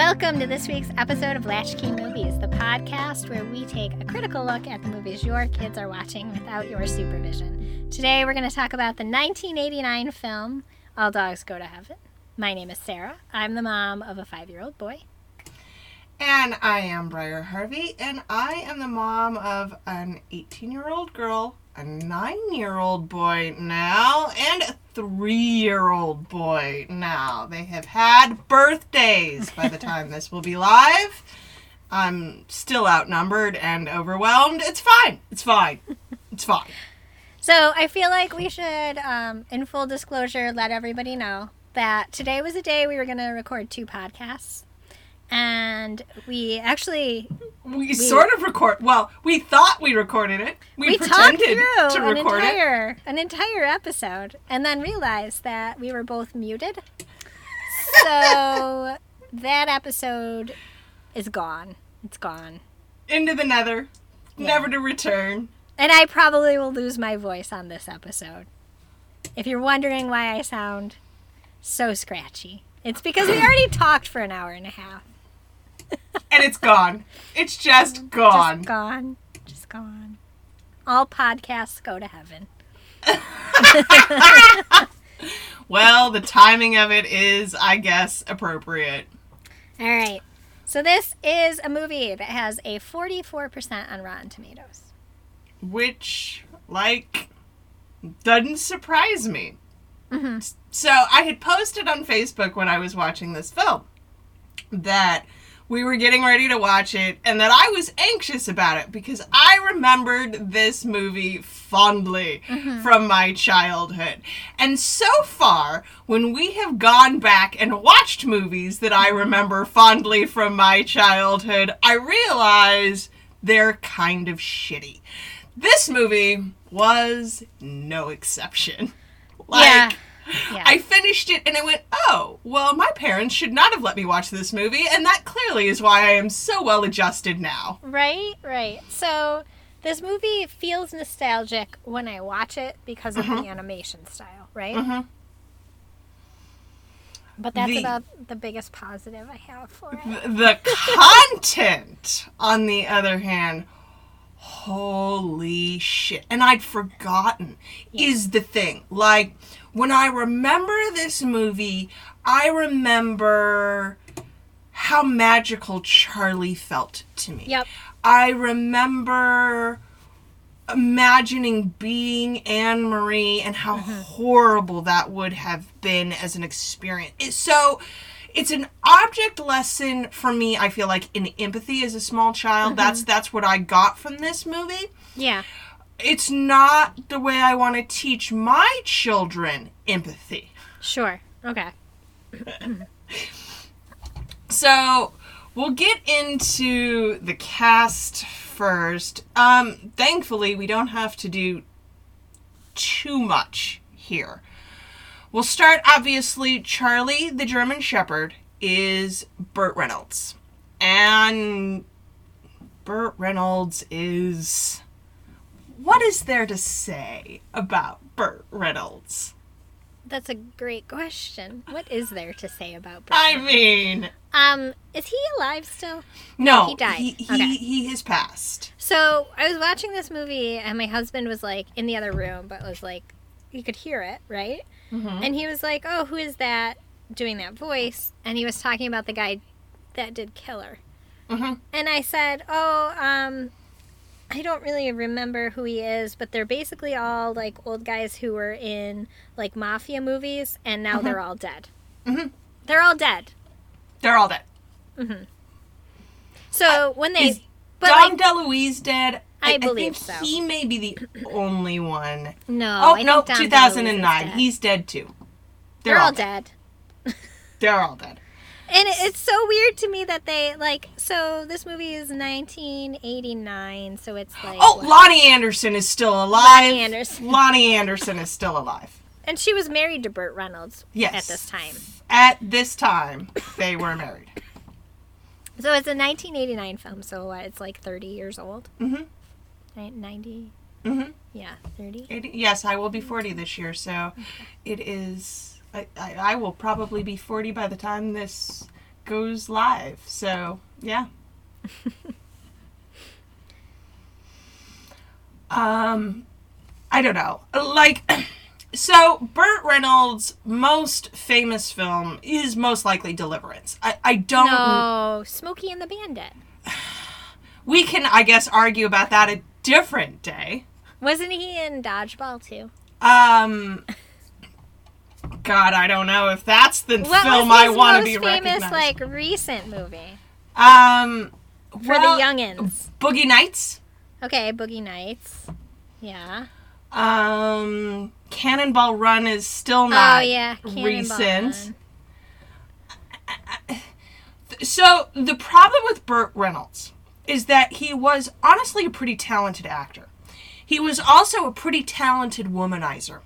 Welcome to this week's episode of Latchkey Movies, the podcast where we take a critical look at the movies your kids are watching without your supervision. Today we're going to talk about the 1989 film All Dogs Go to Heaven. My name is Sarah. I'm the mom of a five year old boy. And I am Briar Harvey, and I am the mom of an 18 year old girl, a 9 year old boy now, and a 3 year old boy now. They have had birthdays by the time this will be live. I'm still outnumbered and overwhelmed. It's fine. It's fine. It's fine. So I feel like we should, um, in full disclosure, let everybody know that today was a day we were going to record two podcasts. And we actually We, sort of record. Well, we thought we recorded it. We, we talked pretended through to an record it. entire an entire episode and then realized that we were both muted. So that episode is gone. It's gone. Into the nether, never to return. And I probably will lose my voice on this episode. If you're wondering why I sound so scratchy, it's because we already talked for an hour and a half. And it's gone. It's just gone. Just gone. Just gone. All podcasts go to heaven. Well, the timing of it is, I guess, appropriate. All right. So this is a movie that has a 44% on Rotten Tomatoes. Which, like, doesn't surprise me. Mm-hmm. So, I had posted on Facebook when I was watching this film that we were getting ready to watch it and that I was anxious about it because I remembered this movie fondly mm-hmm. from my childhood. And so far, when we have gone back and watched movies that I mm-hmm. remember fondly from my childhood, I realize they're kind of shitty. This movie was no exception. Like, Yeah. Yeah. I finished it and I went, oh, well, my parents should not have let me watch this movie, and that clearly is why I am so well adjusted now. Right, right. So this movie feels nostalgic when I watch it because of Mm-hmm. the animation style, right? But that's The- about the biggest positive I have for it. The content, on the other hand, holy shit. And I'd forgotten, is the thing. Like, when I remember this movie, I remember how magical Charlie felt to me. Yep. I remember imagining being Anne Marie and how mm-hmm. horrible that would have been as an experience. It, so it's an object lesson for me, I feel like in empathy as a small child. Mm-hmm. That's that's what I got from this movie. Yeah. It's not the way I want to teach my children empathy. Sure. Okay. So we'll get into the cast first. Um, thankfully, we don't have to do too much here. We'll start obviously. Charlie, the German Shepherd, is Burt Reynolds, and Burt Reynolds is. What is there to say about Burt Reynolds? That's a great question. What is there to say about Burt? I mean, Um, is he alive still? no, He died. He, he, Okay. he has passed. So I was watching this movie, and my husband was like in the other room, but was like, you could hear it, right? Mhm. And he was like, "Oh, who is that doing that voice?" And he was talking about the guy that did Killer. Mhm. And I said, "Oh, um, I don't really remember who he is, but they're basically all like old guys who were in like mafia movies, and now they're all dead. Mhm. They're all dead. They're all dead. So when they, Is but Dom like, DeLuise dead? I believe think so. He may be the only one. no, Oh, I no, Dom DeLuise is 2009. He's dead too. they're, all dead. They're all dead. And it's so weird to me that they like. So this movie is 1989, so it's like. Oh, what? Loni Anderson is still alive. Loni Anderson. Loni Anderson is still alive. And she was married to Burt Reynolds Yes. at this time. At this time, they were married. So it's a 1989 film, so it's like 30 years old? Mhm. Ni- 90? Mhm. Yeah, 30. It, yes, I will be 40 this year, so it is. I, I, I will probably be 40 by the time this goes live. So, yeah. um, I don't know. Like, so Burt Reynolds' most famous film is most likely Deliverance. I, I don't. No, Smokey and the Bandit. We can, I guess, argue about that a different day. Wasn't he in Dodgeball too? Um. God, I don't know if that's the What film I want to most be famous, recognized. like recent movie um, for well, the youngins? Boogie Nights. Okay, Boogie Nights. Yeah. Um, Cannonball Run is still not oh yeah, Cannonball recent. Run. So the problem with Burt Reynolds is that he was honestly a pretty talented actor. He was also a pretty talented womanizer.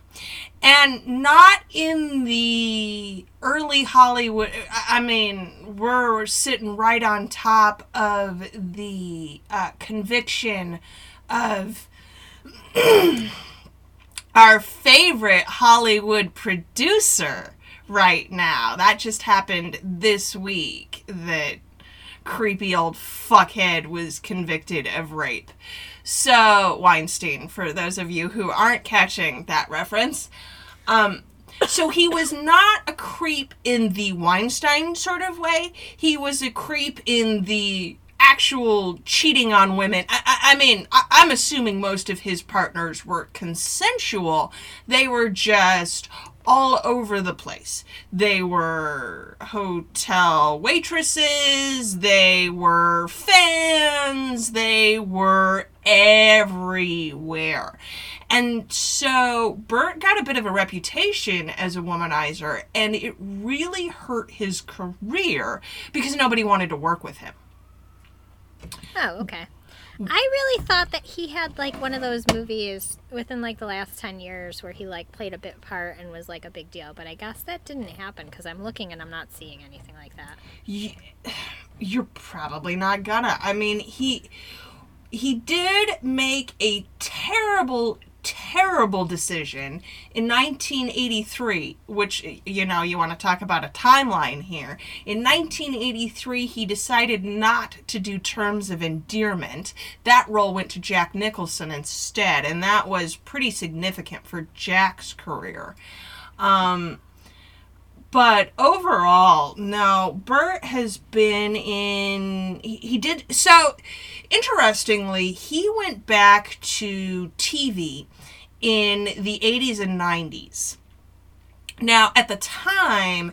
And not in the early Hollywood. I mean, we're sitting right on top of the uh, conviction of our favorite Hollywood producer right now. That just happened this week that creepy old fuckhead was convicted of rape. So, Weinstein, for those of you who aren't catching that reference, um, so he was not a creep in the Weinstein sort of way. He was a creep in the actual cheating on women. I, I, I mean, I, I'm assuming most of his partners were consensual. They were just all over the place. They were hotel waitresses, they were fans, they were everywhere. And so Burt got a bit of a reputation as a womanizer, and it really hurt his career because nobody wanted to work with him. Oh, okay. I really thought that he had like one of those movies within like the last 10 years where he like played a bit part and was like a big deal, but I guess that didn't happen because I'm looking and I'm not seeing anything like that. You're probably not gonna. I mean, he he did make a terrible terrible decision in 1983 which you know you want to talk about a timeline here in 1983 he decided not to do terms of endearment that role went to jack nicholson instead and that was pretty significant for jack's career um, but overall, no, Burt has been in. He, he did. So, interestingly, he went back to TV in the 80s and 90s. Now, at the time,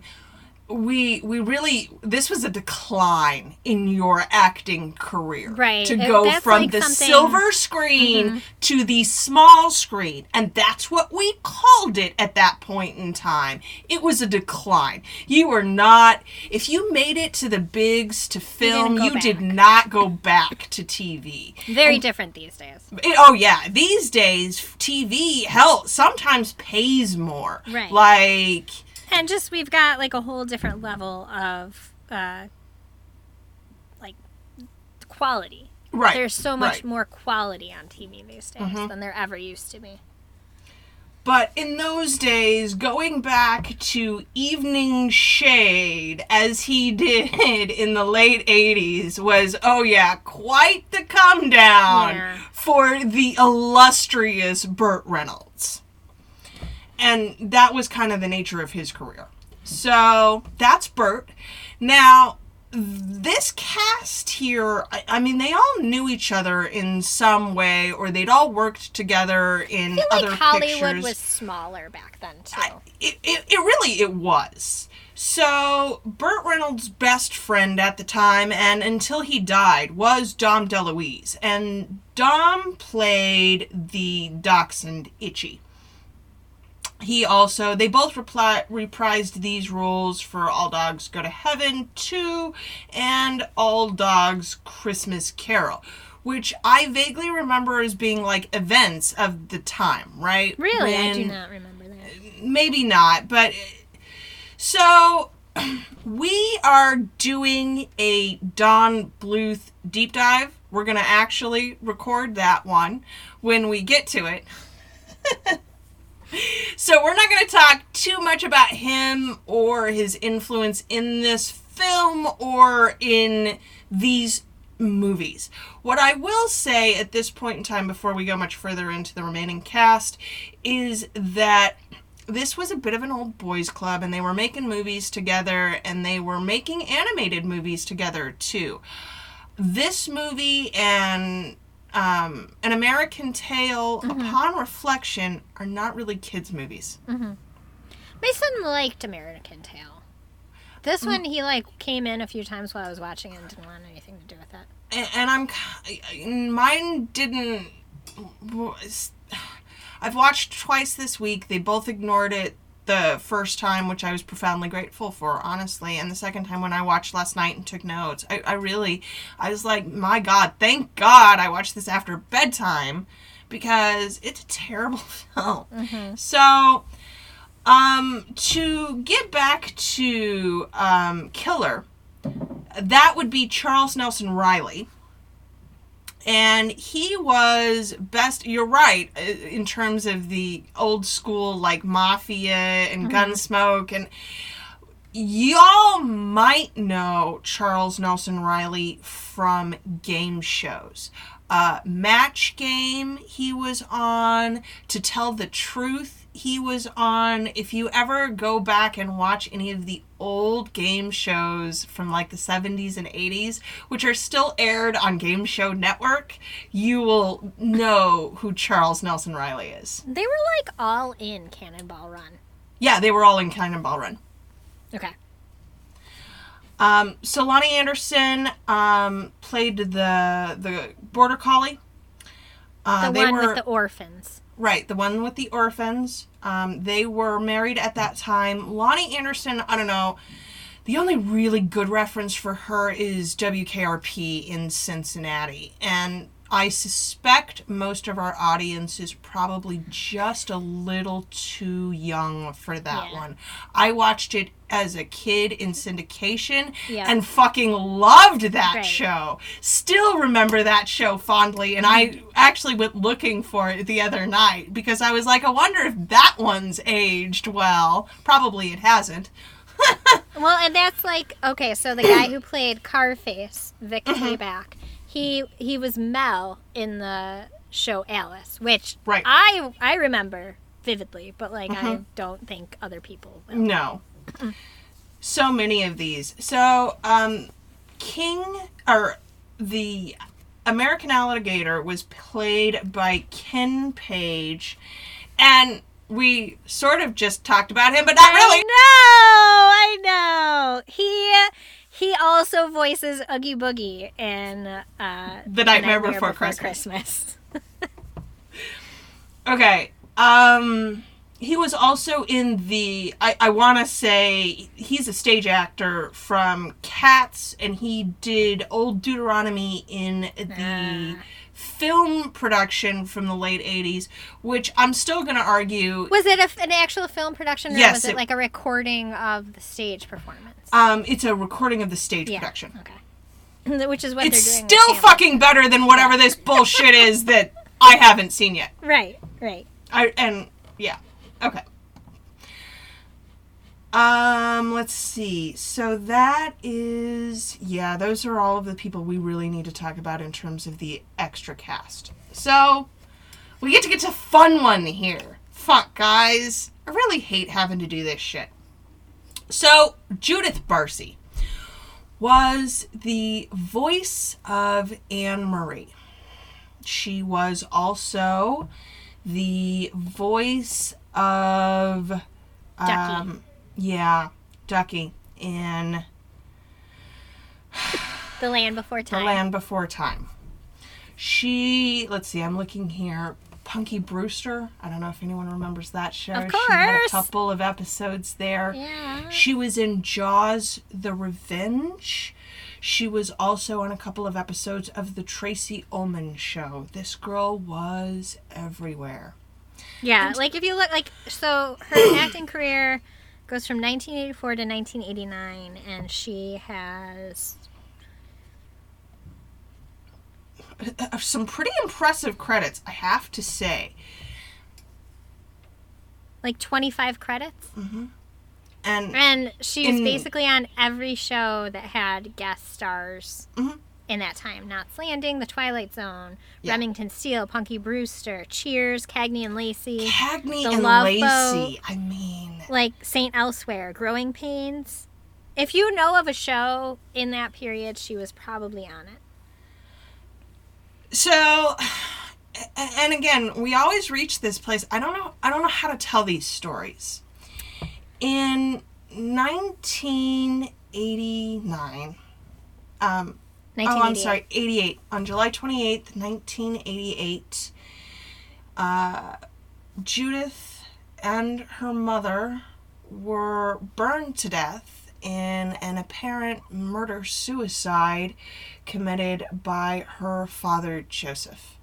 we we really this was a decline in your acting career Right. to go from like the something- Mm-hmm. silver screen to the small screen and that's what we called it at that point in time it was a decline you were not if you made it to the bigs to film go you, did not go back to tv Very different these days. it- oh yeah, these days TV hell sometimes pays more. Right. Like And just we've got like a whole different level of uh like quality. right. There's so much right. Mm-hmm. more quality on TV these days than there ever used to be. But in those days, going back to Evening Shade as he did in the late 80s was, oh yeah, quite the come down Yeah. for the illustrious Burt Reynolds. And that was kind of the nature of his career. So that's Burt. Now, this cast here, I, I mean, they all knew each other in some way, or they'd all worked together in I feel other like Hollywood pictures. was smaller back then too. I- it, it, it really it was so burt reynolds best friend at the time and until he died was dom deluise and dom played the dachshund itchy he also they both repli- reprised these roles for all dogs go to heaven 2 and all dogs christmas carol which i vaguely remember as being like events of the time right really, I do not remember that. maybe not, but so we are doing a Don Bluth deep dive. We're going to actually record that one when we get to it. so we're not going to talk too much about him or his influence in this film or in these movies. What I will say at this point in time, before we go much further into the remaining cast, is that this was a bit of an old boys club and they were making movies together and they were making animated movies together too. This movie and um, An American Tail, mm-hmm. upon reflection, are not really kids' movies. Mm-hmm. My son liked American Tail. This mm. one, he like came in a few times while I was watching it and didn't want anything to do with it. and, and I'm mine didn't. I've watched twice this week. They both ignored it the first time, which I was profoundly grateful for, honestly. And the second time when I watched last night and took notes, I, I really, I was like, my God, thank God I watched this after bedtime because it's a terrible film. So, um, to get back to um, Killer, that would be Charles Nelson Reilly. And he was best, you're right, uh, in terms of the old school, like mafia and gunsmoke. And y'all might know Charles Nelson Reilly from game shows. Uh, Match Game, he was on. To Tell the Truth, he was on. If you ever go back and watch any of the old game shows from like the 70s and 80s, which are still aired on Game Show Network, you will know who Charles Nelson Reilly is. They were like all in Cannonball Run. Yeah, they were all in Cannonball Run. Okay. Um, so Loni Anderson um, played the the border collie. Uh, The one were with the orphans. Right, the one with the orphans. Um, they were married at that time. Loni Anderson, I don't know. The only really good reference for her is WKRP in Cincinnati, and I suspect most of our audience is probably just a little too young for that Yeah. one. I watched it as a kid in syndication and fucking loved that Right. show. Still remember that show fondly, and I actually went looking for it the other night because I was like, I wonder if that one's aged well. Probably it hasn't. Well, and that's like okay. So the guy who played Carface, Vic Mm-hmm. He he was Mel in the show Alice, which Right. I I remember vividly, but like I Mm-hmm. don't think other people. Will. No. So many of these. So, um, King, or the American Alligator was played by Ken Page, and we sort of just talked about him, but not really. I know, I know. He he also voices Oogie Boogie in uh, The Nightmare Before Christmas. Okay. Um he was also in the I, I wanna say he's a stage actor from Cats and he did Old Deuteronomy in the Ah. Film production from the late eighties, which I'm still gonna argue Was it a, an actual film production, or Yes, was it, it- like a recording of the stage performance? um it's a recording of the stage Yeah. production. Okay. Which is what It's they're doing. with still fucking better than whatever this bullshit is that I haven't seen yet. Right, right. I and yeah. Okay. Um, let's see. So that is yeah, those are all of the people we really need to talk about in terms of the extra cast. So we get to get to fun one here. Fuck guys. I really hate having to do this shit. So Judith Barsi was the voice of Anne Marie. She was also the voice of Ducky. Yeah, Ducky in The Land Before Time. The Land Before Time. She, let's see, I'm looking here. Punky Brewster. I don't know if anyone remembers that show. Of She had a couple of episodes there. Yeah. She was in Jaws the Revenge. She was also on a couple of episodes of The Tracey Ullman Show. This girl was everywhere. Yeah, like if you look like so her acting career goes from 1984 to 1989 and she has Uh, Some pretty impressive credits, I have to say. like 25 credits. And And she was In- basically on every show that had guest stars Mhm. In that time. Knots Landing, The Twilight Zone, Yeah. Remington Steele, Punky Brewster, Cheers, Cagney and Lacey, Cagney The and Love Lacey. I mean, like Saint Elsewhere, Growing Pains. If you know of a show in that period, she was probably on it. so and again, we always reach this place. I don't know I don't know how to tell these stories. In 1989 um Oh, I'm sorry, 88. On July 28th, 1988, uh, Judith and her mother were burned to death in an apparent murder suicide committed by her father, Joseph.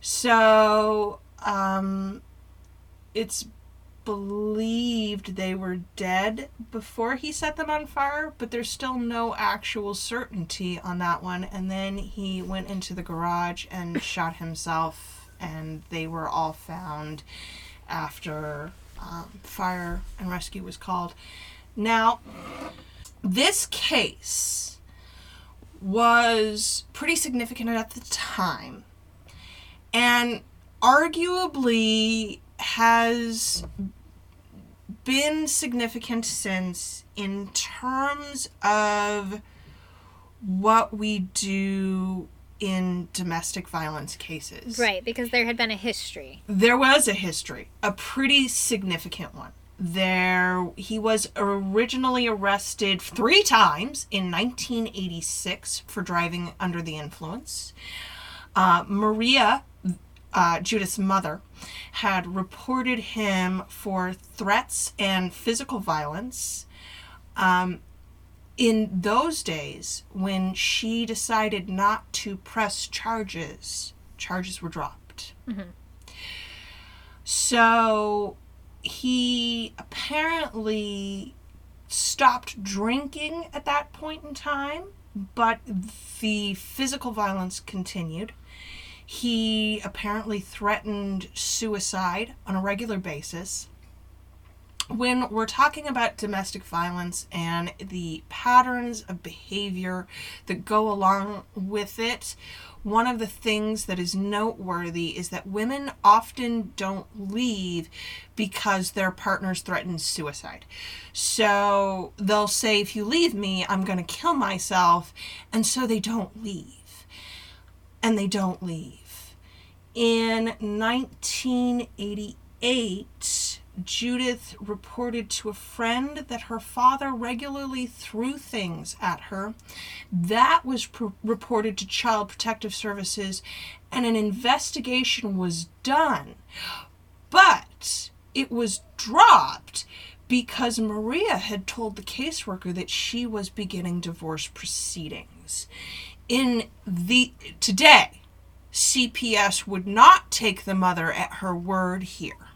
So, um, it's believed they were dead before he set them on fire, but there's still no actual certainty on that one. And then he went into the garage and shot himself, and they were all found after um, fire and rescue was called. Now, this case was pretty significant at the time and arguably has been significant since in terms of what we do in domestic violence cases. Right, because there had been a history. There was a history, a pretty significant one. There, he was originally arrested three times in 1986 for driving under the influence. Uh, Maria, uh, Judith's mother, had reported him for threats and physical violence. Um, in those days, when she decided not to press charges, charges were dropped. So he apparently stopped drinking at that point in time, but the physical violence continued. He apparently threatened suicide on a regular basis. When we're talking about domestic violence and the patterns of behavior that go along with it, one of the things that is noteworthy is that women often don't leave because their partners threaten suicide. So they'll say, if you leave me, I'm going to kill myself. And so they don't leave. And they don't leave. In 1988, Judith reported to a friend that her father regularly threw things at her. That was pr- reported to Child Protective Services, and an investigation was done. But it was dropped because Maria had told the caseworker that she was beginning divorce proceedings. In the today, CPS would not take the mother at her word here.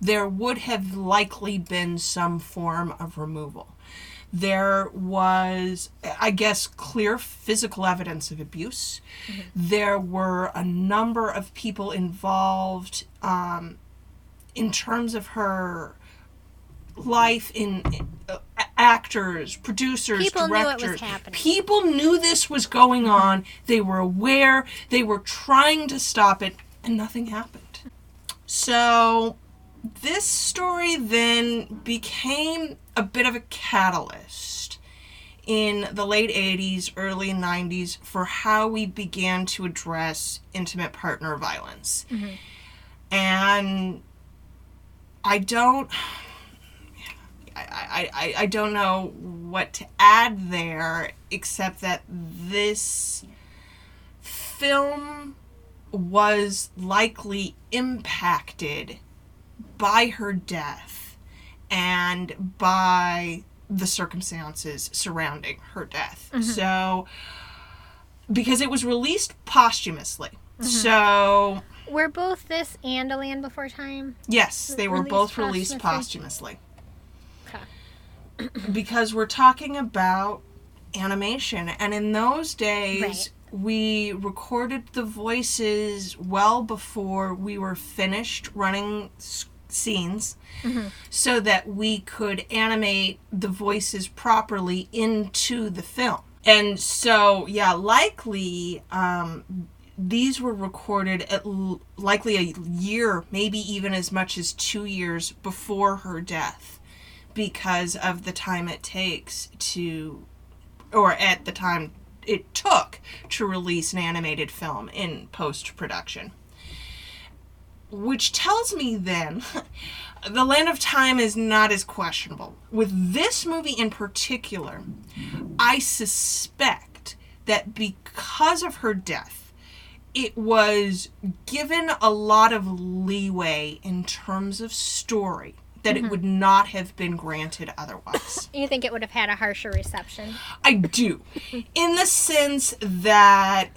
There would have likely been some form of removal. There was, I guess, clear physical evidence of abuse. There were a number of people involved um, in terms of her life in uh, actors, producers, People knew it was happening. People knew this was going on. They were aware. They were trying to stop it, and nothing happened. So, this story then became a bit of a catalyst in the late 80s, early 90s for how we began to address intimate partner violence. Mm-hmm. And I don't. I, I, I, I don't know what to add there except that this film was likely impacted by her death and by the circumstances surrounding her death. Mm-hmm. So, because it was released posthumously. Mm-hmm. So, Were both this and A Land Before Time? yes, they were Released both released posthumously? posthumously. Because we're talking about animation and in those days Right. we recorded the voices well before we were finished running s- scenes so that we could animate the voices properly into the film. And so, yeah, likely um, these were recorded at l- likely a year, maybe even as much as two years before her death because of the time it takes to, or at the time it took to release an animated film in post production. Which tells me then the Land of Time is not as questionable. With this movie in particular, I suspect that because of her death, it was given a lot of leeway in terms of story that it mm-hmm. would not have been granted otherwise. You think it would have had a harsher reception? I do. In the sense that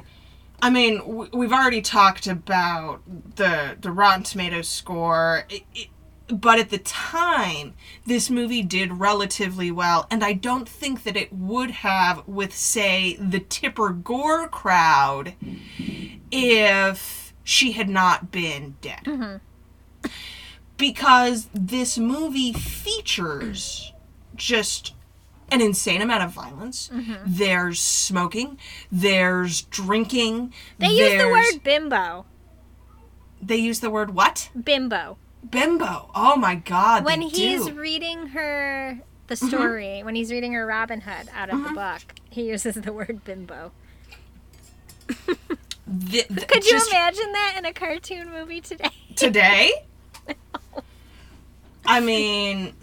I mean, w- we've already talked about the the Rotten Tomatoes score, it, it, but at the time, this movie did relatively well, and I don't think that it would have with, say, the Tipper Gore crowd if she had not been dead. Mm-hmm. Because this movie features just an insane amount of violence. There's smoking. There's drinking. They use the word bimbo. They use the word what? Bimbo. Bimbo. Oh my god. When he's do. Mm-hmm. reading her the story, when he's reading her Robin Hood out of the book, he uses the word bimbo. Th- th- Could you just imagine that in a cartoon movie today? today? I mean,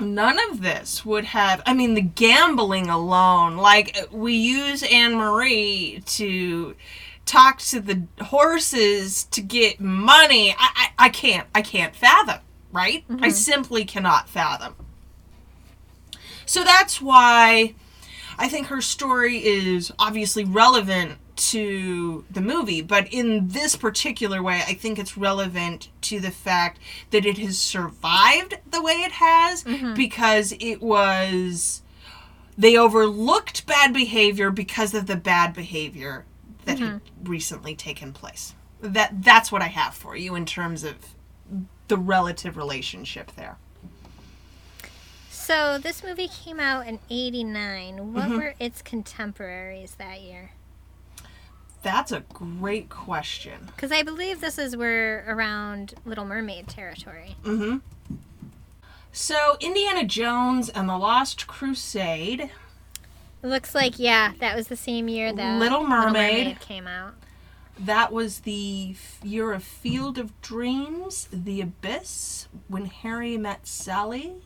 none of this would have. I mean, the gambling alone. Like, we use Anne Marie to talk to the horses to get money. I, I, I can't. I can't fathom, right? I mm-hmm. simply cannot fathom. So that's why I think her story is obviously relevant to the movie, but in this particular way, I think it's relevant to the fact that it has survived the way it has because it was. They overlooked bad behavior because of the bad behavior that had recently taken place. That that's what I have for you in terms of the relative relationship there. So this movie came out in '89. What Mm-hmm. were its contemporaries that year? That's a great question. Because I believe this is where around Little Mermaid territory. Mm-hmm. So, Indiana Jones and the Lost Crusade. It looks like yeah, that was the same year that Little Mermaid. came out. That was the year of Field of Dreams, The Abyss, When Harry Met Sally,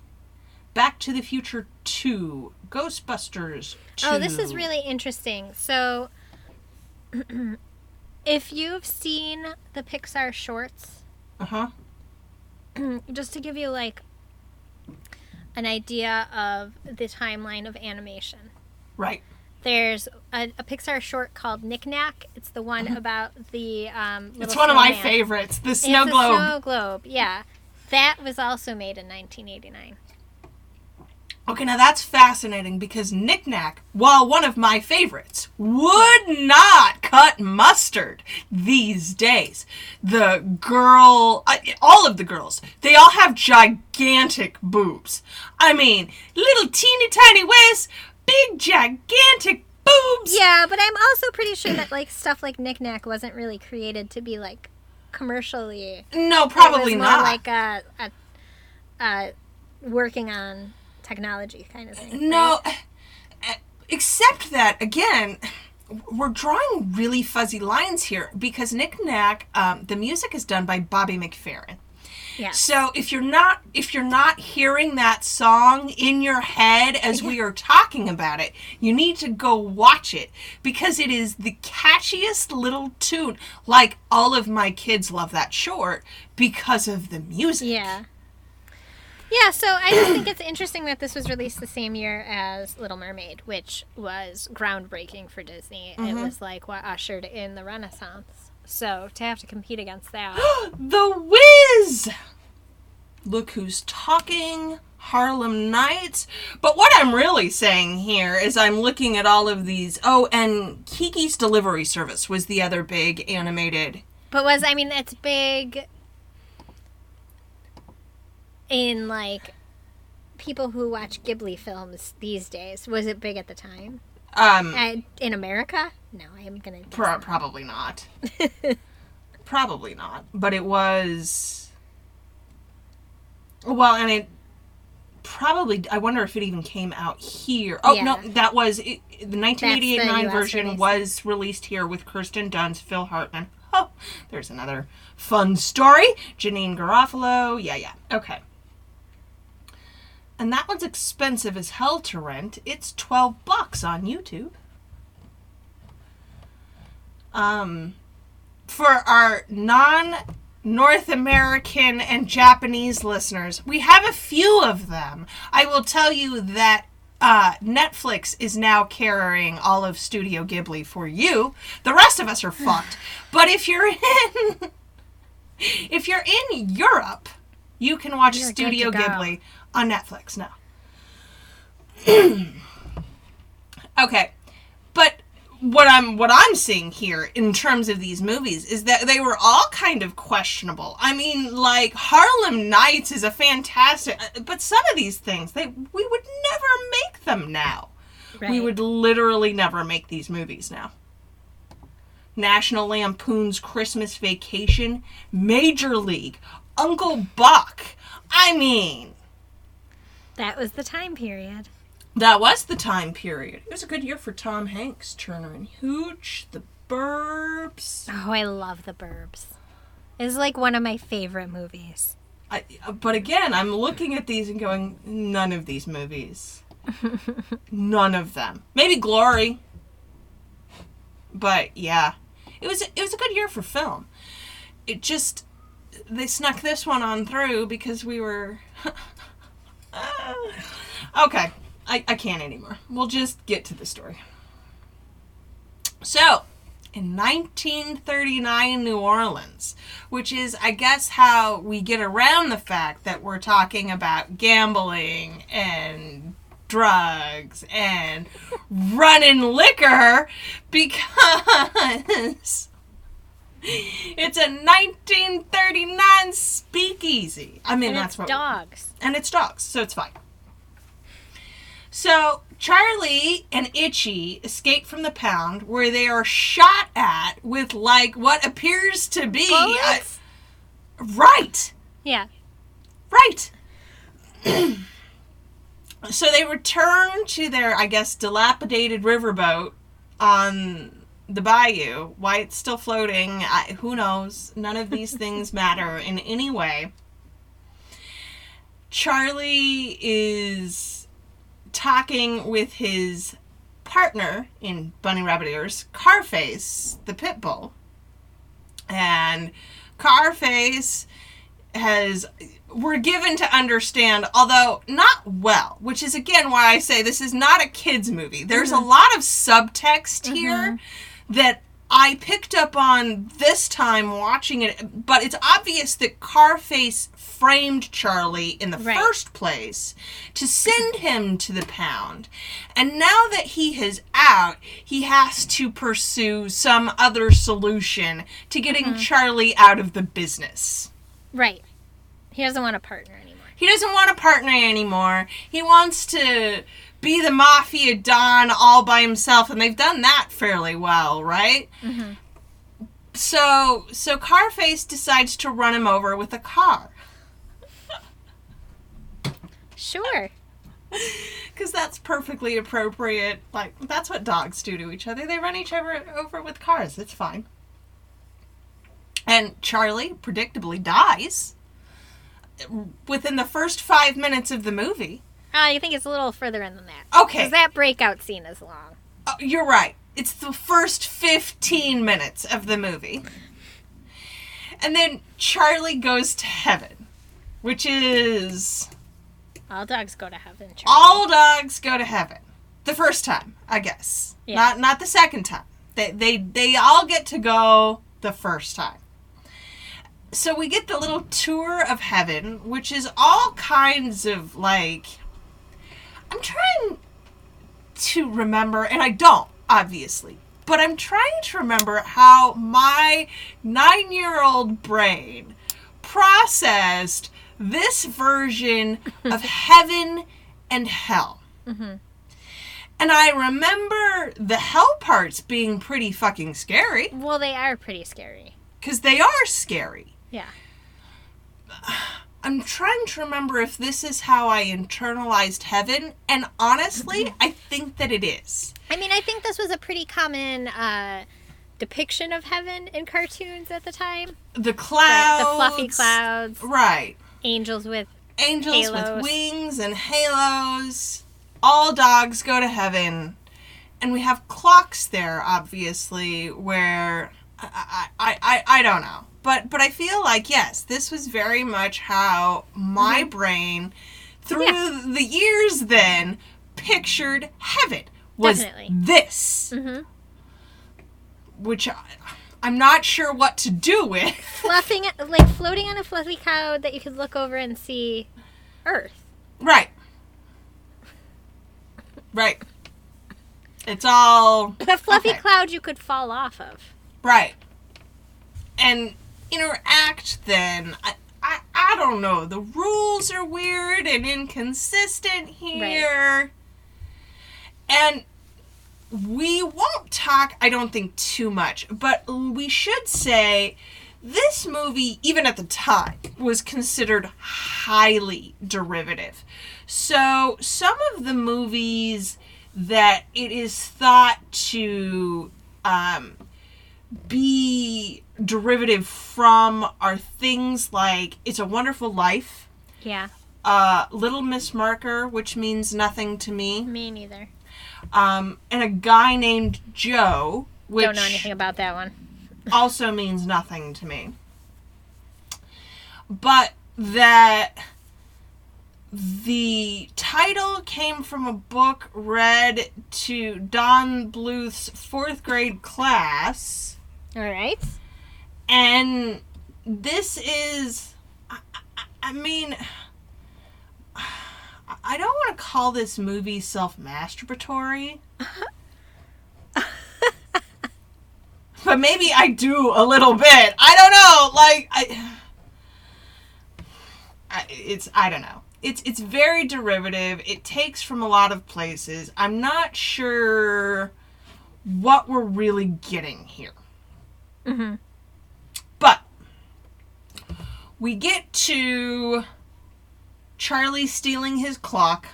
Back to the Future 2, Ghostbusters 2. Oh, this is really interesting. So, if you've seen the Pixar shorts, Uh huh. just to give you like an idea of the timeline of animation, Right. there's a, a Pixar short called Knick Knack. It's the one about the um. It's one of my snowman. favorites. The It's Snow the Globe. Snow Globe, yeah. That was also made in 1989. Okay, now that's fascinating because Knick Knack, while one of my favorites, would not cut mustard these days. The girl, uh, all of the girls, they all have gigantic boobs. I mean, little teeny tiny waists, big gigantic boobs. Yeah, but I'm also pretty sure that like stuff like Knick Knack wasn't really created to be like commercially. No, probably not. like a, a, a working on technology kind of thing. No, uh, except that again, we're drawing really fuzzy lines here because Knick Knack, um, the music is done by Bobby McFerrin. Yeah. So if you're not if you're not hearing that song in your head as we are talking about it, you need to go watch it because it is the catchiest little tune. Like all of my kids love that short because of the music. Yeah. Yeah, so I just think it's interesting that this was released the same year as Little Mermaid, which was groundbreaking for Disney. It mm-hmm. was like what ushered in the Renaissance. So to have to compete against that. The Wiz! Look who's talking. Harlem Nights. But what I'm really saying here is I'm looking at all of these. Oh, and Kiki's Delivery Service was the other big animated. But was I mean it's big in like people who watch Ghibli films these days? Was it big at the time? Um, in America? No, I am gonna. pro- probably not. probably not. But it was. Well, and it probably. I wonder if it even came out here. Oh no, that was it, the 1988 the 9 version release. was released here with Kirsten Dunst, Phil Hartman. Oh, there's another fun story. Janeane Garofalo. Yeah, yeah. Okay. And that one's expensive as hell to rent. It's 12 bucks on YouTube. Um, for our non North American and Japanese listeners, we have a few of them. I will tell you that uh, Netflix is now carrying all of Studio Ghibli for you. The rest of us are fucked. But if you're in, if you're in Europe, you can watch You're Studio. Ghibli on Netflix now. okay, but what I'm what I'm seeing here in terms of these movies is that they were all kind of questionable. I mean, like Harlem Nights is a fantastic, uh, but some of these things they we would never make them now. We would literally never make these movies now. National Lampoon's Christmas Vacation, Major League, Uncle Buck. I mean, That was the time period. that was the time period. It was a good year for Tom Hanks, Turner and Hooch, The Burbs. Oh, I love The Burbs. It's like one of my favorite movies. I, uh, but again, I'm looking at these and going, none of these movies. none of them. Maybe Glory. But yeah, it was it was a good year for film. It just they snuck this one on through because we were okay. I, I can't anymore. We'll just get to the story. So, in 1939 New Orleans, which is, I guess, how we get around the fact that we're talking about gambling and drugs and running liquor because it's a 1939 speakeasy. I mean, and that's it's what dogs. and it's dogs, so it's fine. So Charlie and Itchy escape from the pound where they are shot at with like what appears to be a- right, Yeah. right. so they return to their, I guess, dilapidated riverboat on the bayou. Why it's still floating, I, who knows? None of these things matter in any way. Charlie is talking with his partner in Bunny Rabbit Ears, Carface, the pit bull. And Carface has we're given to understand, although not well, which is again why I say this is not a kids movie. There's a mm-hmm. lot of subtext here mm-hmm. That I picked up on this time watching it, but it's obvious that Carface framed Charlie in the Right. first place to send him to the pound. And now that he is out, he has to pursue some other solution to getting mm-hmm. Charlie out of the business. Right. He doesn't want a partner anymore. He doesn't want a partner anymore. He wants to be the mafia don all by himself, and they've done that fairly well, right? Mm-hmm. So, so Carface decides to run him over with a car Sure. because that's perfectly appropriate. Like that's what dogs do to each other. They run each other over with cars. It's fine. And Charlie predictably dies within the first five minutes of the movie. Oh, I think it's a little further in than that. Okay. Because that breakout scene is long. Oh, you're right. It's the first 15 minutes of the movie. And then Charlie goes to heaven, which is All dogs go to heaven. Charlie. all dogs go to heaven. The first time, I guess. Yeah. Not not the second time. They they they all get to go the first time. So we get the little tour of heaven, which is all kinds of like I'm trying to remember and I don't, obviously. But I'm trying to remember how my 9-year-old brain processed this version of heaven and hell. Mm-hmm. And I remember the hell parts being pretty fucking scary Well, they are pretty scary. because they are scary. Yeah. I'm trying to remember if this is how I internalized heaven, and honestly, I think that it is. I mean, I think this was a pretty common uh, depiction of heaven in cartoons at the time. The The, clouds, the fluffy clouds, right? angels with Angels Halos. with wings and halos. All dogs go to heaven, and we have clocks there, obviously, where I, I, I, I don't know. But but I feel like yes, this was very much how my brain through Yeah. the years then pictured heaven was Definitely. this. Mhm. Which I, I'm not sure what to do with. fluffing, like floating on a fluffy cloud that you could look over and see Earth. Right. Right. It's all A fluffy Okay. cloud you could fall off of. right. And interact then. I, I, I don't know. The rules are weird and inconsistent here. And we won't talk, I don't think, too much, but we should say this movie, even at the time, was considered highly derivative. So, some of the movies that it is thought to um, be derivative from are things like It's a Wonderful Life, Yeah, uh, Little Miss Marker, which means nothing to me, me neither. um, and a guy named Joe, which Don't know anything about that one. also means nothing to me. But that the title came from a book read to Don Bluth's fourth grade class, All right. And this is, I, I, mean, I don't want to call this movie self masturbatory. but maybe I do a little bit. I don't know. Like I, I it's I don't know. It's it's very derivative. It takes from a lot of places. I'm not sure what we're really getting here. Mm-hmm. We get to Charlie stealing his clock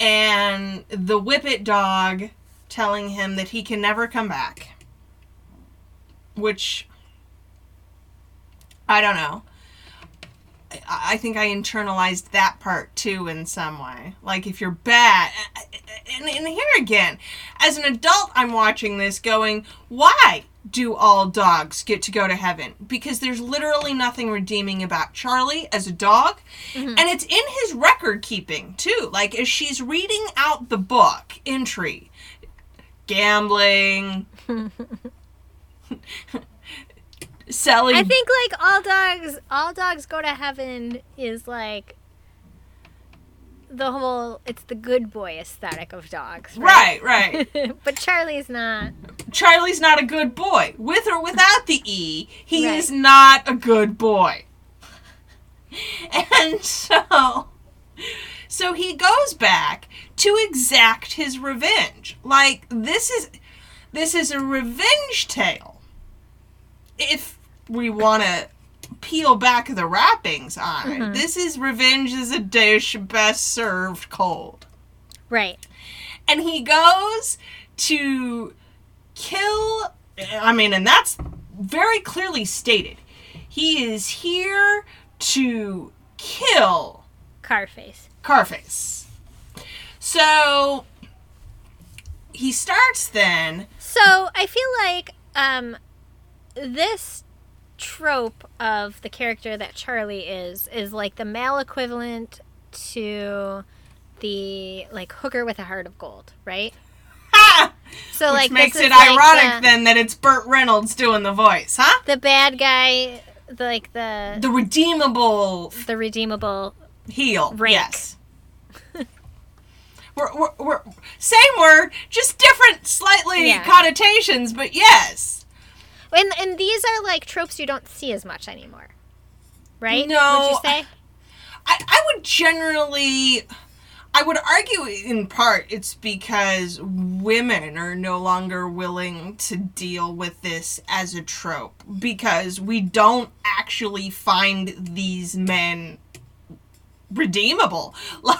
and the whippet dog telling him that he can never come back. Which I don't know. I I think I internalized that part too in some way. Like if you're bad, and, and here again, as an adult, I'm watching this going, why do all dogs get to go to heaven? Because there's literally nothing redeeming about Charlie as a dog, mm-hmm. and it's in his record keeping too. Like as she's reading out the book entry, gambling. selling I think like all dogs, all dogs go to heaven is like the whole. It's the good boy aesthetic of dogs, right right but Charlie's not. Charlie's not a good boy. With or without the E, he Right. is not a good boy. And so so he goes back to exact his revenge. Like this is this is a revenge tale. If we want to peel back the wrappings on it. This is revenge is a dish best served cold Right. and he goes to kill i mean and that's very clearly stated he is here to kill Carface. carface so he starts then So I feel like um, this trope of the character that Charlie is is like the male equivalent to the like hooker with a heart of gold, right? ha! So which like makes it is like ironic the, then that it's burt reynolds doing the voice huh the bad guy, the, like the the redeemable the redeemable. heel Rank. yes we're, we're, we're same word just different slightly Yeah. connotations but yes And and these are like tropes you don't see as much anymore. right? No, Would you say? I, I would generally I would argue in part it's because women are no longer willing to deal with this as a trope because we don't actually find these men redeemable.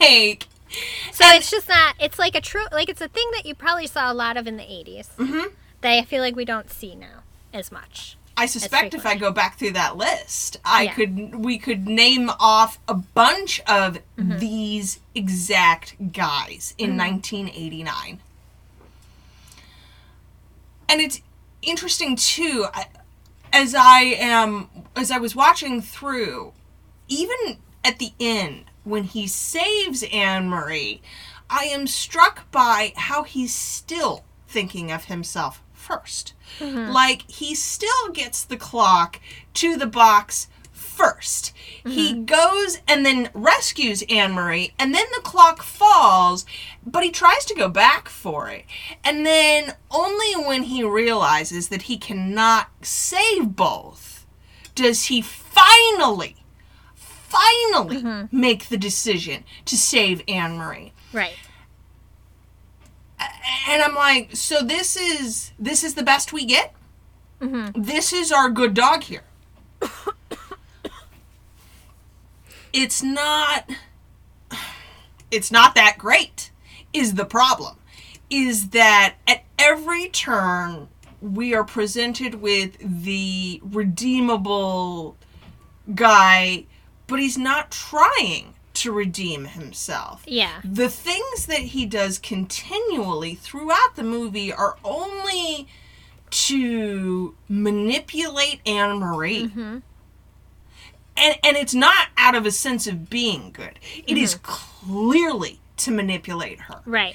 Like So it's just not. It's like a true. Like it's a thing that you probably saw a lot of in the 80s Mhm. That I feel like we don't see now as much. I suspect if I go back through that list, I Yeah. could we could name off a bunch of Mm-hmm. these exact guys in 1989. And it's interesting too I- as I am as I was watching through even at the end when he saves Anne Marie, I am struck by how he's still thinking of himself 1st mm-hmm. Like he still gets the clock to the box 1st He mm-hmm. goes and then rescues Anne Marie, and then the clock falls, but he tries to go back for it. And then only when he realizes that he cannot save both does he finally, finally mm-hmm. make the decision to save Anne Marie. Right. And I'm like, so this is this is the best we get. Mm-hmm. This is our good dog here. it's not. It's not that great. Is the problem? Is that at every turn we are presented with the redeemable guy, but he's not trying to redeem himself Yeah. the things that he does continually throughout the movie are only to manipulate Anne Marie. Mm-hmm. And and it's not out of a sense of being good. It is clearly to manipulate her. Right.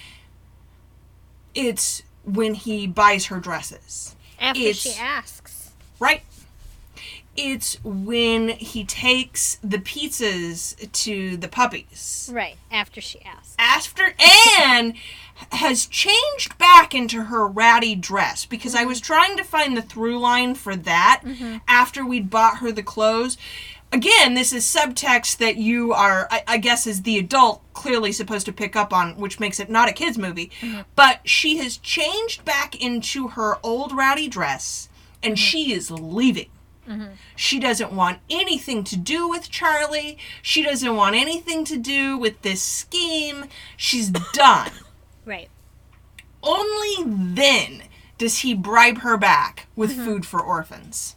It's when he buys her dresses. After It's- she asks. Right? It's when he takes the pizzas to the puppies. Right. After she asks. after Anne has changed back into her ratty dress because I was mm-hmm. trying to find the through line for that mm-hmm. after we'd bought her the clothes. Again, this is subtext that you are, I, I guess, as the adult, clearly supposed to pick up on, which makes it not a kid's movie. Mm-hmm. But she has changed back into her old ratty dress and she is leaving. Mm-hmm. She doesn't want anything to do with Charlie. She doesn't want anything to do with this scheme. She's done. Right. Only then does he bribe her back with mm-hmm. food for orphans.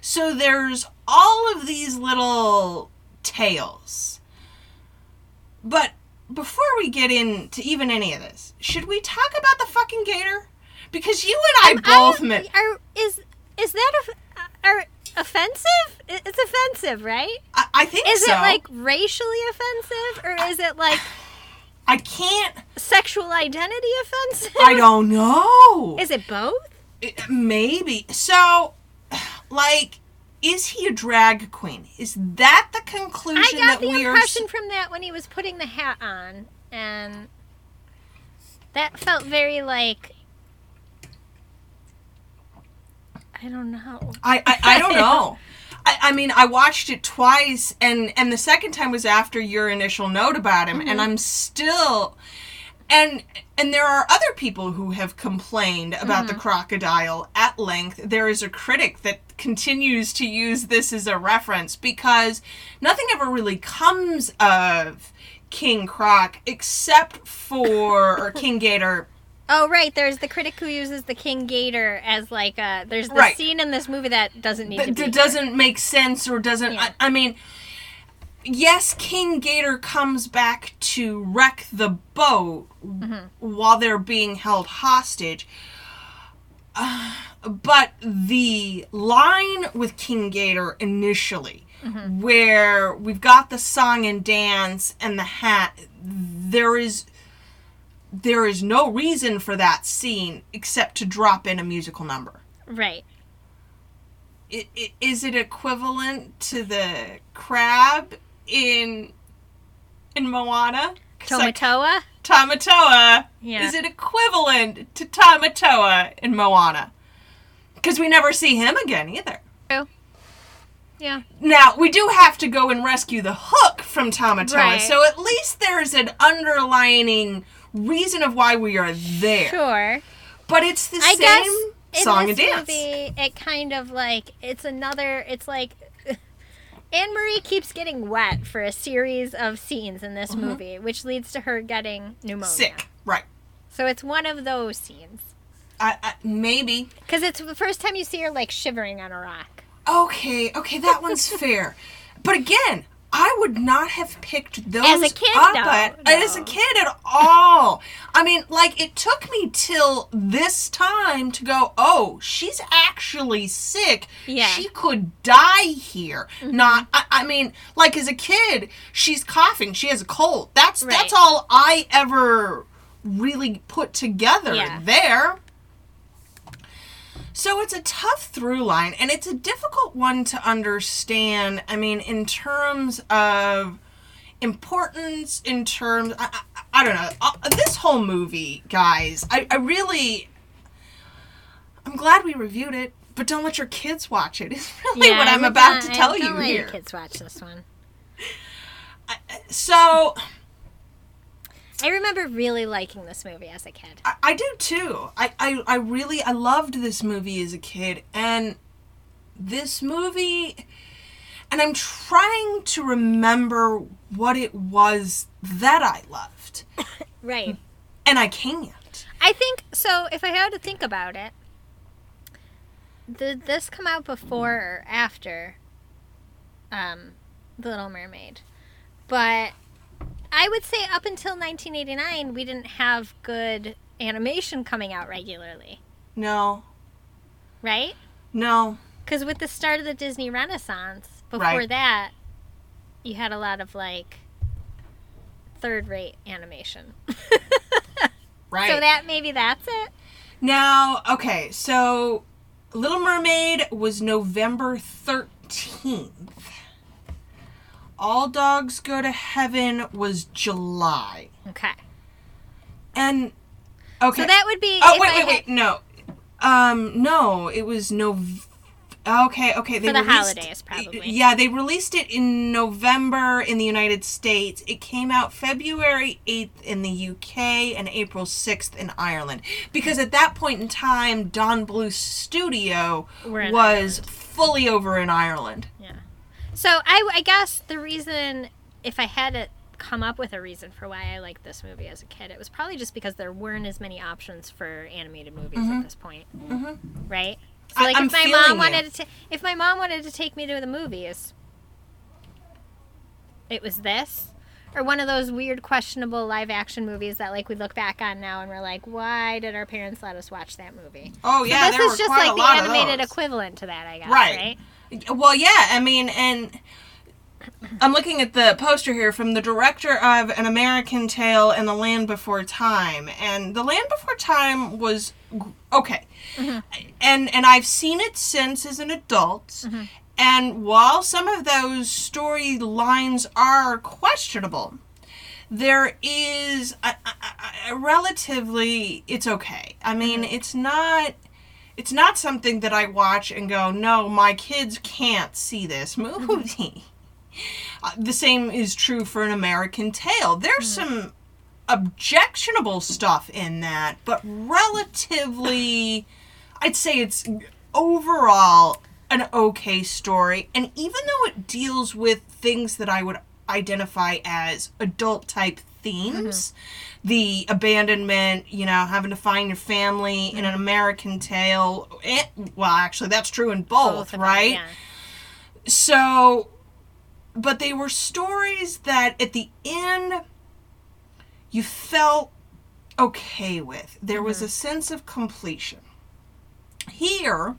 So there's all of these little tales. But before we get into even any of this, should we talk about the fucking gator? Because you and I both I- met. Are, is is that a, uh, are offensive? It's offensive, right? I, I think so. Is so. it like racially offensive, or is it like I can't. sexual identity offensive? I don't know. Is it both? It- maybe. So, like, is he a drag queen? Is that the conclusion I got that the we are? impression from that when he was putting the hat on, and that felt very like I don't know. I, I I don't know. I, I mean, I watched it twice, and and the second time was after your initial note about him, and mm-hmm. I'm still, and and there are other people who have complained about the mm-hmm. crocodile at length. There is a critic that continues to use this as a reference because nothing ever really comes of King Croc except for or King Gator. Oh right, there's the critic who uses the King Gator as like a. There's the Right. scene in this movie that doesn't need to that, be. that doesn't make sense or doesn't Yeah. I, I mean yes king gator comes back to wreck the boat Mm-hmm. while they're being held hostage Uh, but the line with king gator initially Mm-hmm. where we've got the song and dance and the hat there is there is no reason for that scene except to drop in a musical number Right. i- i- is it equivalent to the crab in in Moana? 'Cause I- Tamatoa. Yeah. Is it equivalent to Tamatoa in Moana? Because we never see him again either. True. Yeah. Now, we do have to go and rescue the hook from Tamatoa, Right. so at least there's an underlining reason of why we are there. Sure. But it's the I same song and dance. movie, it kind of like it's another. It's like Anne Marie keeps getting wet for a series of scenes in this movie, which leads to her getting pneumonia. Mm-hmm. Sick. Right. So it's one of those scenes I, I, maybe. because it's the first time you see her like shivering on a rock. Okay, okay, that one's fair. But again, I would not have picked those As a kid, up no, at, no. as a kid at all. I mean, like it took me till this time to go, "Oh, she's actually sick. Yeah. She could die here." Mm-hmm. Not I, I mean, like as a kid, she's coughing, she has a cold. That's Right. that's all I ever really put together Yeah. there. So it's a tough through line, and it's a difficult one to understand. I mean, in terms of importance, in terms, I, I, I don't know. Uh, this whole movie, guys, I, I really, I'm glad we reviewed it, but don't let your kids watch it. Is really what I'm about to tell Don't you let your here. kids watch this one. So I remember really liking this movie as a kid. I, I do too. I, I, I really I loved this movie as a kid and this movie and I'm trying to remember what it was that I loved. Right. And I can't. I think so. If I had to think about it, did this come out before or after um, The Little Mermaid? But I would say up until 1989, we didn't have good animation coming out regularly, No. right? No. Because with the start of the Disney Renaissance, before Right. that, you had a lot of like third-rate animation. Right. So that maybe that's it. now, okay, so Little Mermaid was November 13th. All Dogs Go to Heaven was July. Okay. And okay. So that would be. Oh wait, I wait, had- wait! No, um, no, it was no. Okay, okay. They For the released- holidays, probably. Yeah, they released it in November in the United States. It came out February eighth in the UK and April sixth in Ireland. Because at that point in time, Don Bluth Studio was fully over in Ireland. Yeah. So I, I guess the reason, if I had to come up with a reason for why I liked this movie as a kid, it was probably just because there weren't as many options for animated movies at mm-hmm. this point, mm-hmm. right? So like I'm if my mom you. wanted to, if my mom wanted to take me to the movies, it was this. Or one of those weird, questionable live action movies that, like, we look back on now and we're like, why did our parents let us watch that movie? Oh yeah, so this there is were just like the animated equivalent to that, I guess. Right. Right. Well, yeah, I mean, and I'm looking at the poster here from the director of An American Tail and The Land Before Time, and The Land Before Time was okay, mm-hmm. and and I've seen it since as an adult. Mm-hmm. And while some of those storylines are questionable, there is a, a, a- a relatively it's okay. I mean, mm-hmm. it's not it's not something that I watch and go, no, my kids can't see this movie. Mm-hmm. Uh, the same is true for an American Tail. There's mm. some objectionable stuff in that, but relatively, I'd say it's overall an okay story. And even though it deals with things that I would identify as adult type themes, mm-hmm. The abandonment, you know, having to find your family in an American Tail. eh, well, actually, that's true in both, Both them, right? yeah. So, but they were stories that at the end you felt okay with. There was a sense of completion. Here,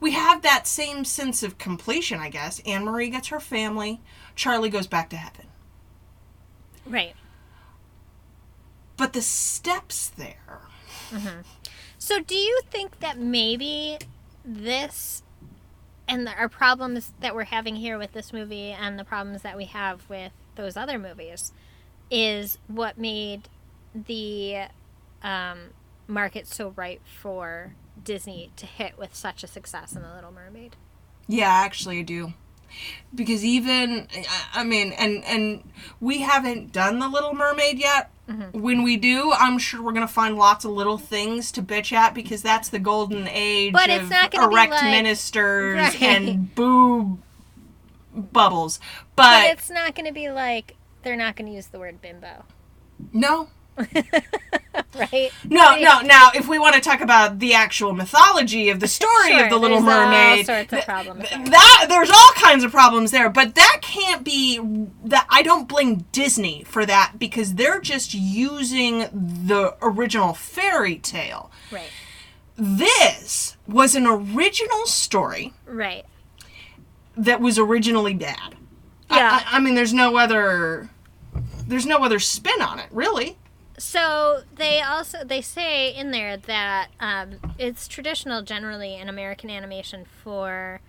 we have that same sense of completion, I guess. Anne Marie gets her family, Charlie goes back to heaven. Right. But the steps there. So, do you think that maybe this and the, our problems that we're having here with this movie and the problems that we have with those other movies is what made the um, market so ripe for Disney to hit with such a success in The Little Mermaid? Yeah, actually, I do. because even I- I mean, and and we haven't done the Little Mermaid yet. Mm-hmm. When we do, I'm sure we're gonna find lots of little things to bitch at because that's the golden age But of not gonna be erect like- ministers Right. and boob bubbles. But But, it's not going to be like they're not going to use the word bimbo, no, right? No, Right. no. Now, if we want to talk about the actual mythology of the story Sure, of the Little there's all Mermaid, sorts of problems th- that there's all kinds of problems there. But that can't be that. I don't blame Disney for that because they're just using the original fairy tale. Right. This was an original story Right. that was originally bad. I- Yeah. I, I mean, there's no other. There's no other spin on it, really. So they also they say in there that um, it's traditional generally in American animation for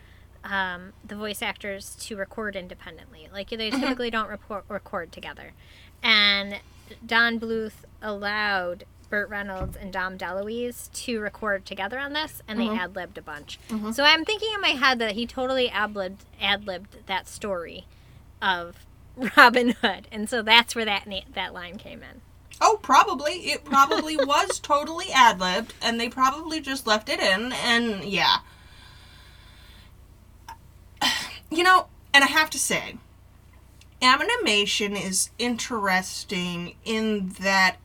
um, the voice actors to record independently. Like they typically don't report, record together, and Don Bluth allowed Burt Reynolds and Dom DeLuise to record together on this, and they ad libbed a bunch. So I'm thinking in my head that he totally ad libbed ad libbed that story of Robin Hood, and so that's where that na- that line came in. Oh, probably. It probably was totally ad libbed, and they probably just left it in, and yeah. You know, and I have to say, animation is interesting in that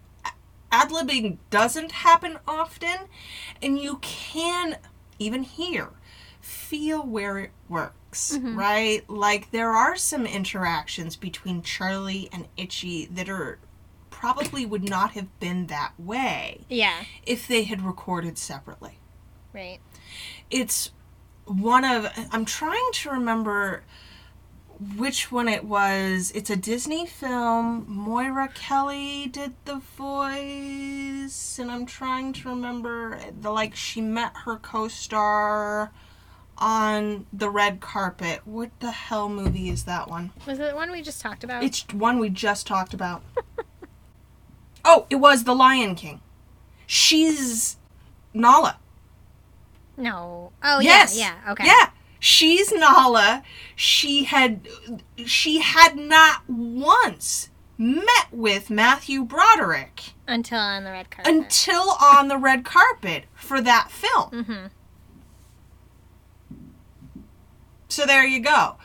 ad libbing doesn't happen often, and you can, even here, feel where it works, mm-hmm. right? Like, there are some interactions between Charlie and Itchy that are probably would not have been that way Yeah, if they had recorded separately. right. It's one of I'm trying to remember which one it was. It's a Disney film. Moira Kelly did the voice, and I'm trying to remember the like she met her co-star on the red carpet. What the hell movie is that one? Was it the one we just talked about? It's one we just talked about. oh, it was The Lion King. She's Nala. no. Oh yes. yeah, yeah. Okay. Yeah. She's Nala. She had she had not once met with Matthew Broderick Until on the red carpet. until on the red carpet for that film. mm-hmm. So there you go.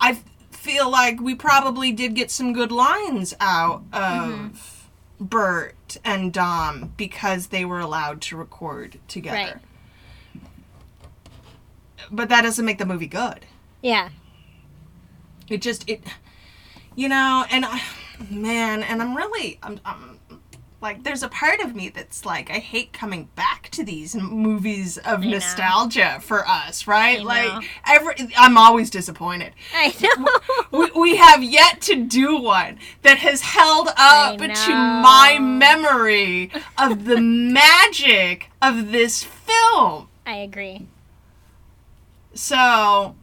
I feel like we probably did get some good lines out of Burt and Dom because they were allowed to record together. Right. But that doesn't make the movie good. Yeah. It just it you know, and I man, and I'm really I'm, I'm like there's a part of me that's like I hate coming back to these movies of know. nostalgia for us, right? I know. Like every I'm always disappointed. I know. we, we have yet to do one that has held up to my memory of the magic of this film. I agree. So,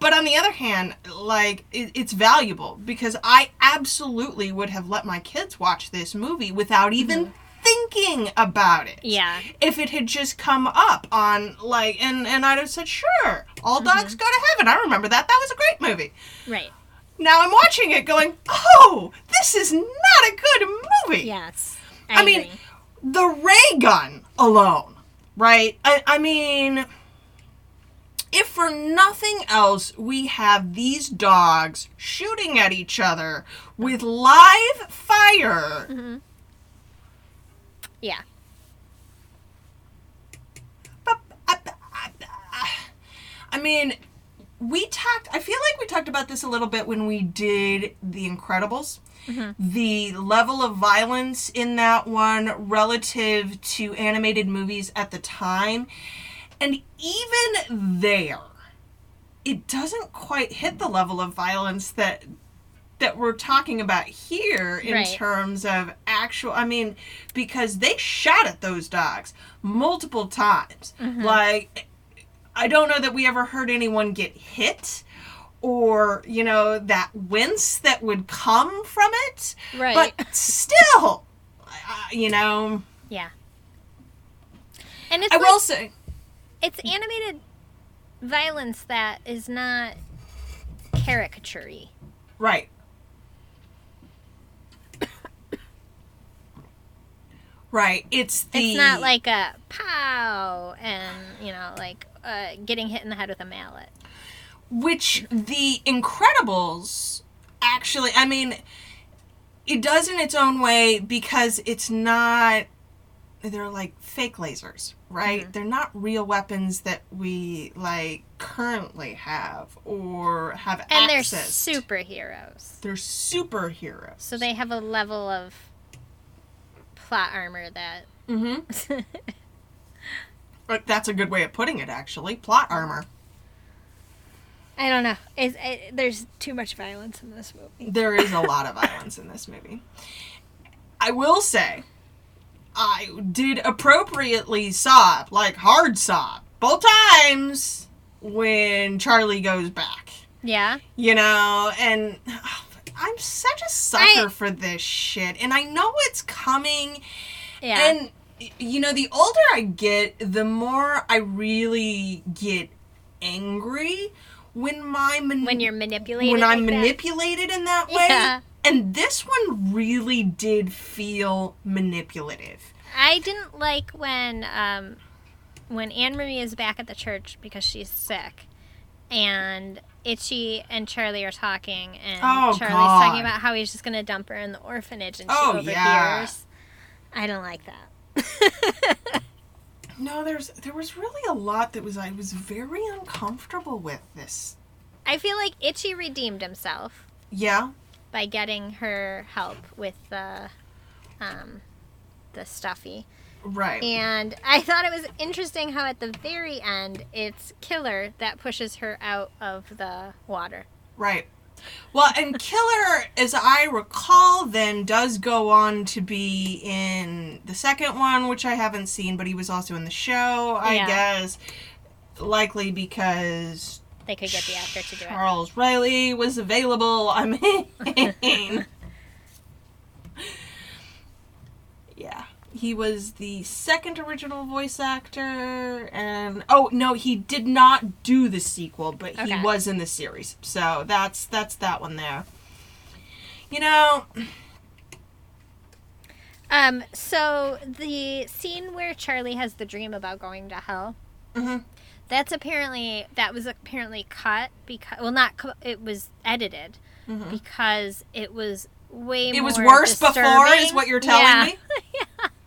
but on the other hand, like it, it's valuable because I absolutely would have let my kids watch this movie without even mm-hmm. thinking about it. Yeah. If it had just come up on like, and and I'd have said, sure, all mm-hmm. dogs go to heaven. I remember that. That was a great movie. Right. Now I'm watching it, going, oh, this is not a good movie. Yes. I, I mean, the ray gun alone, right? I, I mean, if for nothing else, we have these dogs shooting at each other with live fire. Mm-hmm. yeah. I mean, we talked, I feel like we talked about this a little bit when we did The Incredibles. Mm-hmm. The level of violence in that one relative to animated movies at the time. And even there, it doesn't quite hit the level of violence that that we're talking about here in Right. terms of actual I mean because they shot at those dogs multiple times. Like I don't know that we ever heard anyone get hit or, you know, that wince that would come from it. Right. But still, uh, you know, yeah. And it's I like, will say, it's animated violence that is not caricature Right. Right. It's the It's not like a pow and, you know, like uh, getting hit in the head with a mallet. which the Incredibles actually I mean it does in its own way because it's not they're like fake lasers, right? Mhm. They're not real weapons that we like currently have or have And access. they're superheroes. They're superheroes. So they have a level of plot armor that. Mm-hmm. But that's a good way of putting it, actually. Plot armor. I don't know. It's, it, there's too much violence in this movie. There is a lot of violence in this movie. I will say, I did appropriately sob, like hard sob, both times when Charlie goes back. Yeah. You know, and I'm such a sucker I- for this shit, and I know it's coming. Yeah. And you know, the older I get, the more I really get angry when my man- when you're manipulated. when I'm like that. manipulated in that way. Yeah. And this one really did feel manipulative. I didn't like when um, when Anne Marie is back at the church because she's sick, and Itchy and Charlie are talking, and Oh, Charlie's God. talking about how he's just going to dump her in the orphanage, and she Oh, overhears. yeah. I don't like that. No, there's there was really a lot that was I was very uncomfortable with this. I feel like Itchy redeemed himself Yeah. By getting her help with the um, the stuffy. Right. And I thought it was interesting how at the very end it's Killer that pushes her out of the water. Right. Well, and Killer, as I recall, then does go on to be in the second one, which I haven't seen, but he was also in the show, I Yeah. guess. Likely because They could get the actor to do it. Charles Reilly was available. I mean, yeah, he was the second original voice actor, and oh no, he did not do the sequel, but he Okay. was in the series. So that's that's that one there. You know, Um, so the scene where Charlie has the dream about going to hell, mhm. That's apparently that was apparently cut because well not it was edited Mhm. because it was way it was worse before, is what you're telling Yeah. me. Yeah.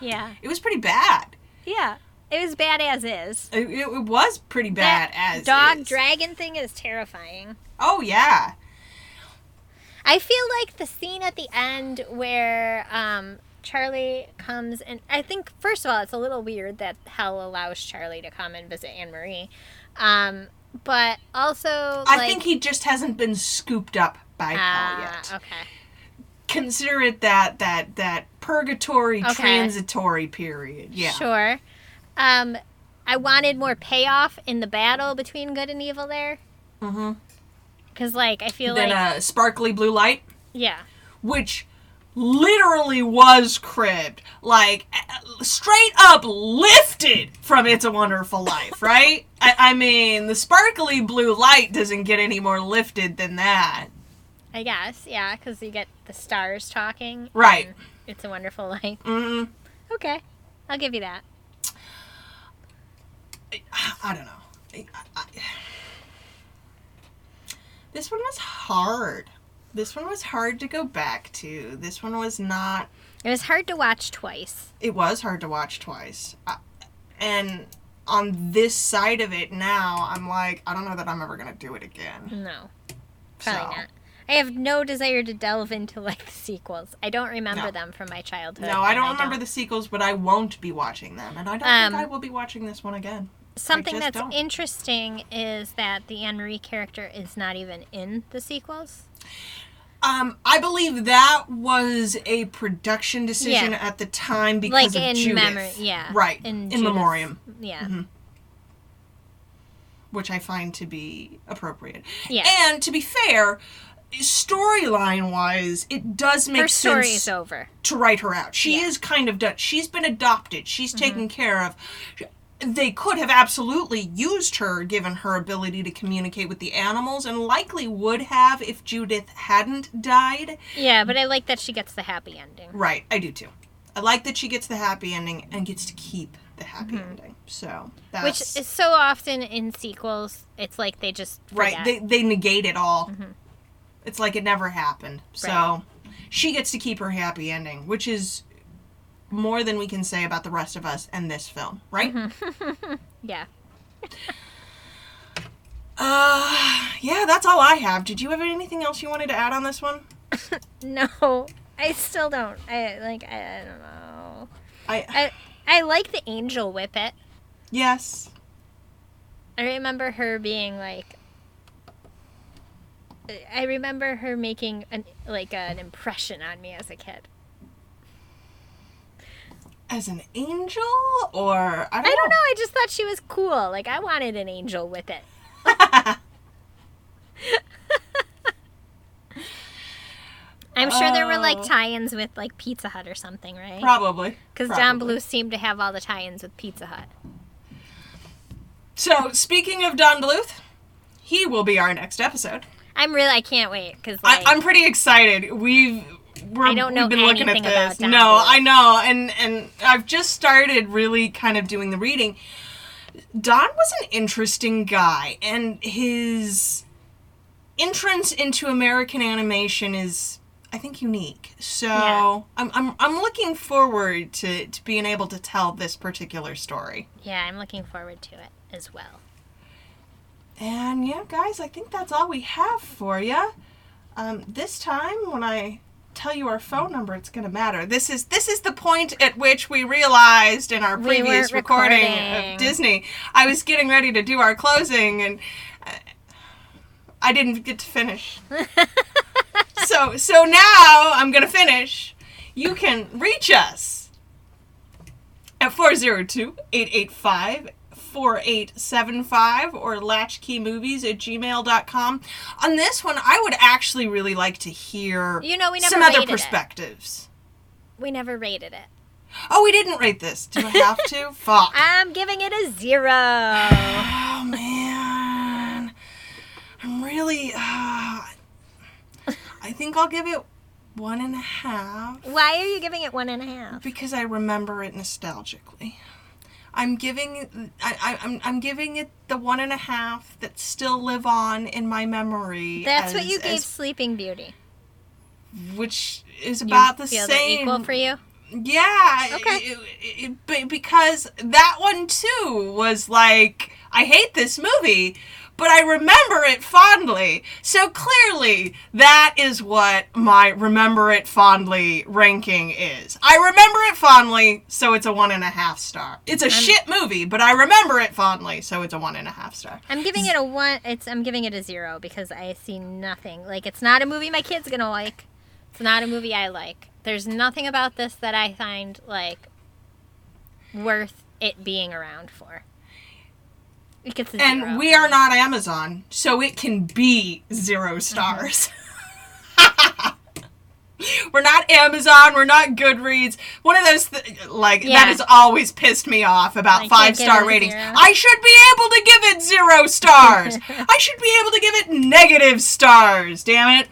Yeah. It was pretty bad. Yeah. It was bad as is. It, it, it was pretty bad That as dog is. dragon thing is terrifying. Oh yeah. I feel like the scene at the end where um, Charlie comes and I think first of all it's a little weird that Hell allows Charlie to come and visit Anne Marie, um, but also I like, think he just hasn't been scooped up by hell Ah, yet. okay. Consider it that that that purgatory Okay. transitory period. Yeah. Sure. Um, I wanted more payoff in the battle between good and evil there, Mm-hmm. because like I feel Then like a sparkly blue light, yeah, which literally was cribbed, like straight up lifted from "It's a Wonderful Life," right? I, I mean, the sparkly blue light doesn't get any more lifted than that. I guess yeah, because you get the stars talking. Right. It's a wonderful life. Mm, Okay, I'll give you that. I don't know. I, I, this one was hard. This one was hard to go back to. This one was not. It was hard to watch twice. It was hard to watch twice. I, and on this side of it now, I'm like, I don't know that I'm ever gonna do it again. No, probably So. not. I have no desire to delve into like the sequels. I don't remember No. them from my childhood. No, I don't remember the sequels, but I won't be watching them, and I don't Um, think I will be watching this one again. Something that's don't. interesting is that the Anne Marie character is not even in the sequels. Um, I believe that was a production decision Yeah. at the time because like of in Judith. memory, yeah. Right, in Judith's- memoriam. Yeah. Mhm. which I find to be appropriate. Yeah. And to be fair, storyline wise, it does make Her story sense is over. to write her out. She Yeah. Mm-hmm. is kind of done. She's been adopted. She's taken care of. They could have absolutely used her given her ability to communicate with the animals and likely would have if Judith hadn't died. Yeah, but I like that she gets the happy ending. Right, I do too. I like that she gets the happy ending and gets to keep the happy mm-hmm. ending. So that's Which is so often in sequels, it's like they just right. They they negate it all. Mm-hmm. It's like it never happened. So she gets to keep her happy ending, which is more than we can say about the rest of us and this film, right? yeah. Uh, yeah, that's all I have. Did you have anything else you wanted to add on this one? No, I still don't. I like. I, I don't know. I I I like the angel whippet. yes. I remember her being like. I remember her making an like an impression on me as a kid. As an angel, or I don't, I don't know. I just thought she was cool. Like I wanted an angel with it. I'm sure there were like Oh. tie-ins with like Pizza Hut or something, right? Probably. Because Don. Bluth seemed to have all the tie-ins with Pizza Hut. So, speaking of Don Bluth, he will be our next episode. I'm really I can't wait because like I'm pretty excited. We've we're, I don't know been looking at anything this. no, I know, and and I've just started really kind of doing the reading. Don was an interesting guy, and his entrance into American animation is, I think, unique. So Yeah. I'm, I'm I'm looking forward to to being able to tell this particular story. yeah, I'm looking forward to it as well. And yeah, guys, I think that's all we have for you. Um, this time, when I tell you our phone number, it's going to matter. This is this is the point at which we realized in our We previous recording recording. of Disney, I was getting ready to do our closing, and uh, I didn't get to finish. so so now I'm going to finish. You can reach us at 402 885 4875 or latchkeymovies at gmail.com. On this one, I would actually really like to hear You know, we never some other rated it. perspectives. We never rated it. Oh, we didn't rate this. Do I have to? Fuck. I'm giving it a zero. Oh, man. I'm really. Uh, I think I'll give it one and a half. Why are you giving it one and a half? because I remember it nostalgically. I'm giving I, I, I'm I'm giving it the one and a half that still live on in my memory. That's what you gave as- Sleeping Beauty. which is You about the feel same. equal for you? Yeah. Okay. it- it- it- because that one too was like I hate this movie, but I remember it fondly. So clearly, that is what my remember it fondly ranking is. I remember it fondly, so it's a one and a half star. It's a shit movie, but I remember it fondly, so it's a one and a half star. I'm giving it a one. It's I'm giving it a zero because I see nothing. Like it's not a movie my kid's gonna like. It's not a movie I like. There's nothing about this that I find like worth it being around for. It gets And zero. we are not Amazon, so it can be zero uh-huh. stars. we're not Amazon. We're not Goodreads. One of those, th- like, that has always pissed me off about I five star ratings. zero. I should be able to give it zero stars. I should be able to give it negative stars, damn it.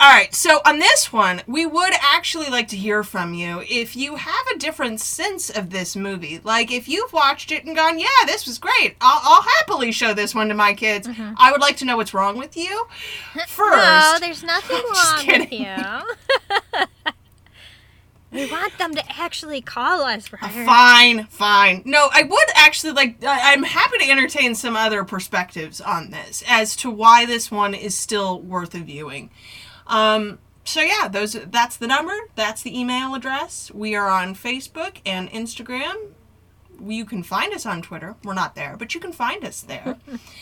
All right, so on this one, we would actually like to hear from you if you have a different sense of this movie. Like, if you've watched it and gone, yeah, this was great, I'll, I'll happily show this one to my kids. Mm-hmm. I would like to know what's wrong with you. First, No, there's nothing wrong with you. we want them to actually call us, right? Uh, fine, fine. No, I would actually like. I'm happy to entertain some other perspectives on this as to why this one is still worth a viewing. Um. So yeah, those. That's the number. That's the email address. We are on Facebook and Instagram. You can find us on Twitter. We're not there, but you can find us there.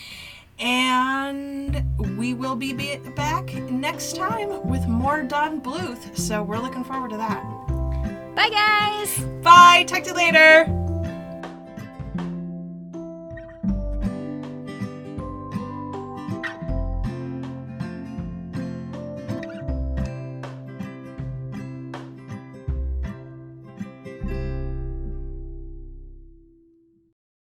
and we will be be back next time with more Don Bluth. So we're looking forward to that. Bye, guys. Bye. Talk to you later.